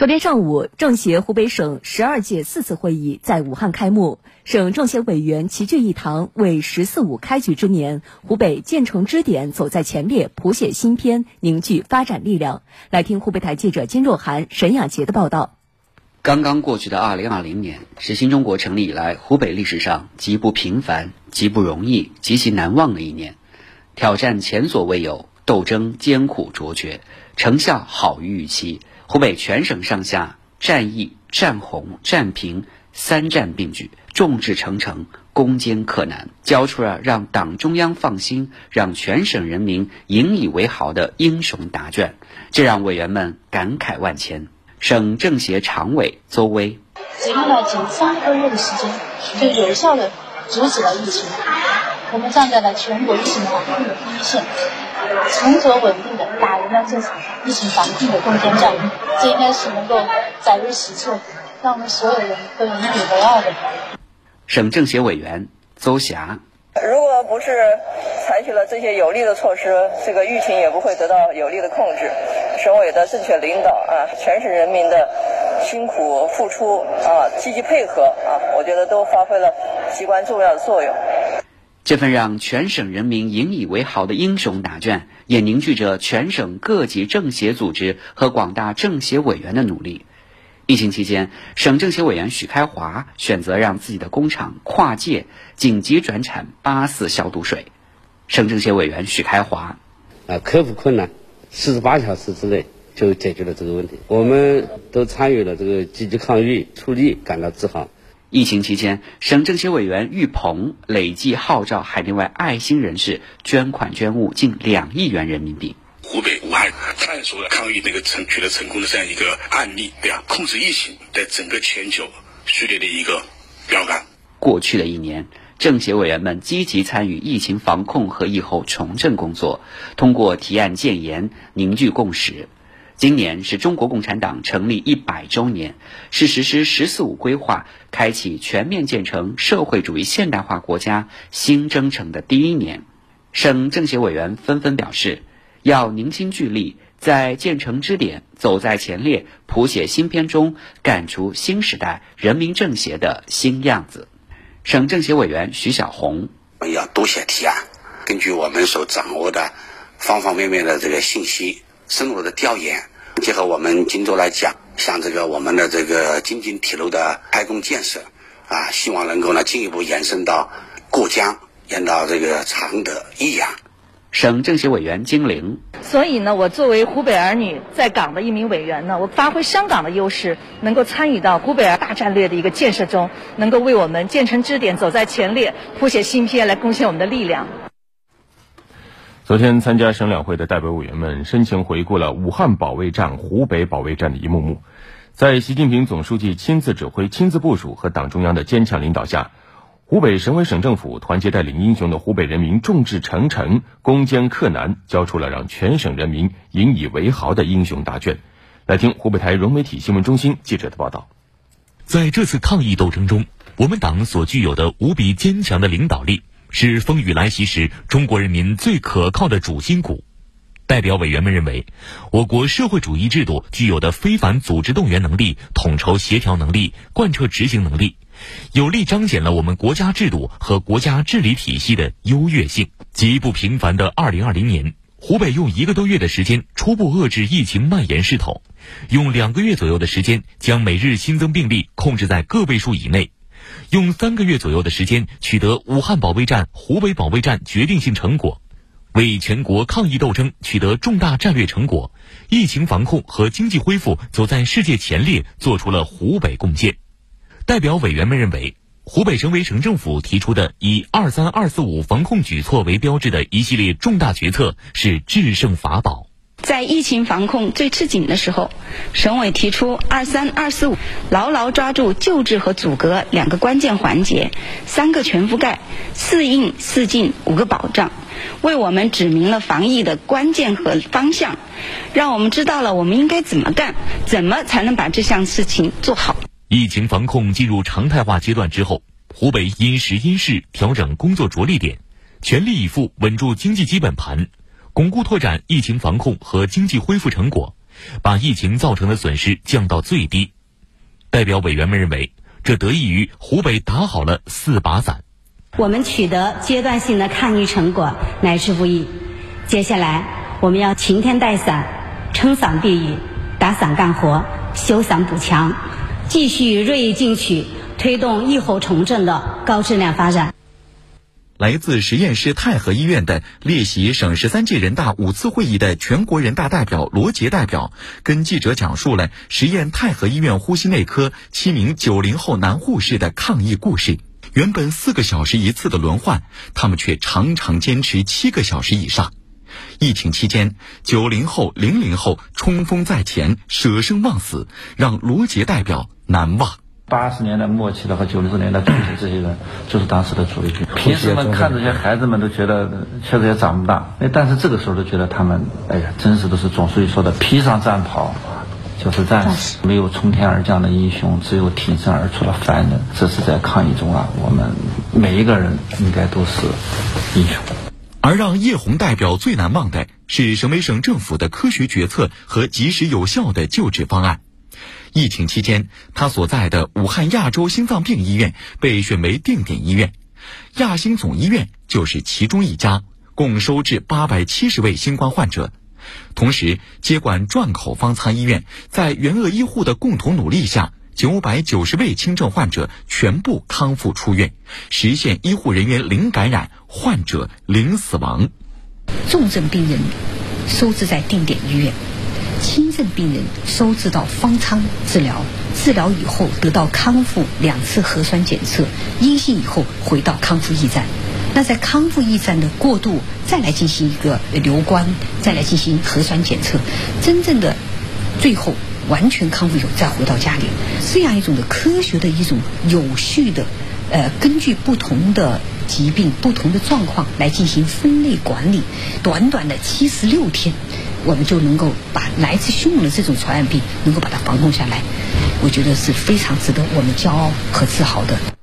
昨天上午，政协湖北省十二届四次会议在武汉开幕，省政协委员齐聚一堂，为“十四五”开局之年，湖北建成支点走在前列，谱写新篇，凝聚发展力量。来听湖北台记者金若涵、沈雅杰的报道。刚刚过去的二零二零年，是新中国成立以来湖北历史上极不平凡、极不容易、极其难忘的一年，挑战前所未有，斗争艰苦卓绝，成效好于预期。湖北全省上下战役、战红、战平三战并举，众志成城，攻坚克难，交出了让党中央放心、让全省人民引以为豪的英雄答卷，这让委员们感慨万千。省政协常委邹薇：只用了仅三个月的时间，就有效的阻止了疫情，我们站在了全国疫情防控的第一线。沉着稳定的打赢了这场疫情防控的攻坚战，这应该是能够载入史册，让我们所有人都引以为傲的。省政协委员邹霞：如果不是采取了这些有力的措施，这个疫情也不会得到有力的控制。省委的正确领导啊，全省人民的辛苦付出啊，积极配合啊，我觉得都发挥了至关重要的作用。这份让全省人民引以为豪的英雄答卷，也凝聚着全省各级政协组织和广大政协委员的努力。疫情期间，省政协委员许开华选择让自己的工厂跨界紧急转产八四消毒水。省政协委员许开华：啊，克服困难，四十八小时之内就解决了这个问题。我们都参与了这个积极抗疫，出力感到自豪。疫情期间，省政协委员玉鹏累计号召海内外爱心人士捐款捐物近两亿元人民币。湖北武汉探索了抗疫那个成取得成功的这样一个案例，对吧？控制疫情在整个全球序列的一个标杆。过去的一年，政协委员们积极参与疫情防控和疫后重振工作，通过提案建言凝聚共识。今年是中国共产党成立一百周年，是实施“十四五”规划、开启全面建成社会主义现代化国家新征程的第一年。省政协委员纷纷表示，要凝心聚力，在建成之点走在前列，谱写新篇中干出新时代人民政协的新样子。省政协委员徐小红：要多写提案，根据我们所掌握的方方面面的这个信息，深入的调研。结合我们荆州来讲，像这个我们的这个京津铁路的开工建设，啊，希望能够呢进一步延伸到过江，延到这个常德、益阳。省政协委员金玲。所以呢，我作为湖北儿女在港的一名委员呢，我发挥香港的优势，能够参与到湖北儿大战略的一个建设中，能够为我们建成支点走在前列，谱写新篇，来贡献我们的力量。昨天参加省两会的代表委员们深情回顾了武汉保卫战、湖北保卫战的一幕幕。在习近平总书记亲自指挥、亲自部署和党中央的坚强领导下，湖北省委省政府团结带领英雄的湖北人民众志成城、攻坚克难，交出了让全省人民引以为豪的英雄答卷。来听湖北台融媒体新闻中心记者的报道。在这次抗疫斗争中，我们党所具有的无比坚强的领导力。是风雨来袭时中国人民最可靠的主心骨。代表委员们认为，我国社会主义制度具有的非凡组织动员能力、统筹协调能力、贯彻执行能力，有力彰显了我们国家制度和国家治理体系的优越性。极不平凡的2020年，湖北用一个多月的时间初步遏制疫情蔓延势头，用两个月左右的时间将每日新增病例控制在个位数以内。用三个月左右的时间取得武汉保卫战、湖北保卫战决定性成果，为全国抗疫斗争取得重大战略成果、疫情防控和经济恢复走在世界前列做出了湖北贡献。代表委员们认为，湖北省委省政府提出的以“二三二四五”防控举措为标志的一系列重大决策是制胜法宝。在疫情防控最吃紧的时候，省委提出“二三二四五”，牢牢抓住救治和阻隔两个关键环节，三个全覆盖，四应四尽五个保障，为我们指明了防疫的关键和方向，让我们知道了我们应该怎么干，怎么才能把这项事情做好。疫情防控进入常态化阶段之后，湖北因时因势调整工作着力点，全力以赴稳住经济基本盘。巩固拓展疫情防控和经济恢复成果，把疫情造成的损失降到最低。代表委员们认为，这得益于湖北打好了四把伞。我们取得阶段性的抗疫成果来之不易。接下来，我们要晴天带伞，撑伞避雨，打伞干活，修伞补墙，继续锐意进取，推动疫后重振的高质量发展。来自十堰市太和医院的列席省十三届人大五次会议的全国人大代表罗杰代表，跟记者讲述了十堰太和医院呼吸内科七名九零后男护士的抗疫故事。原本四个小时一次的轮换，他们却常常坚持七个小时以上。疫情期间，九零后、零零后冲锋在前，舍生忘死，让罗杰代表难忘。八十年代末期的和九十年代初期这些人，就是当时的主力军。平时们看这些孩子们都觉得确实也长不大，哎，但是这个时候都觉得他们，哎呀，真是都是总书记说的“披上战袍就是战士”，没有从天而降的英雄，只有挺身而出的凡人。这是在抗疫中啊，我们每一个人应该都是英雄。而让叶红代表最难忘的是省委省政府的科学决策和及时有效的救治方案。疫情期间，他所在的武汉亚洲心脏病医院被选为定点医院，亚心总医院就是其中一家，共收治八百七十位新冠患者。同时，接管转口方舱医院，在援鄂医护的共同努力下，九百九十位轻症患者全部康复出院，实现医护人员零感染，患者零死亡。重症病人收治在定点医院。轻症病人收治到方舱治疗，治疗以后得到康复，两次核酸检测阴性以后回到康复驿站。那在康复驿站的过渡，再来进行一个留观，再来进行核酸检测，真正的最后完全康复以后再回到家里，这样一种的科学的一种有序的，呃，根据不同的疾病、不同的状况来进行分类管理，短短的七十六天。我们就能够把来自凶猛的这种传染病能够把它防控下来，我觉得是非常值得我们骄傲和自豪的。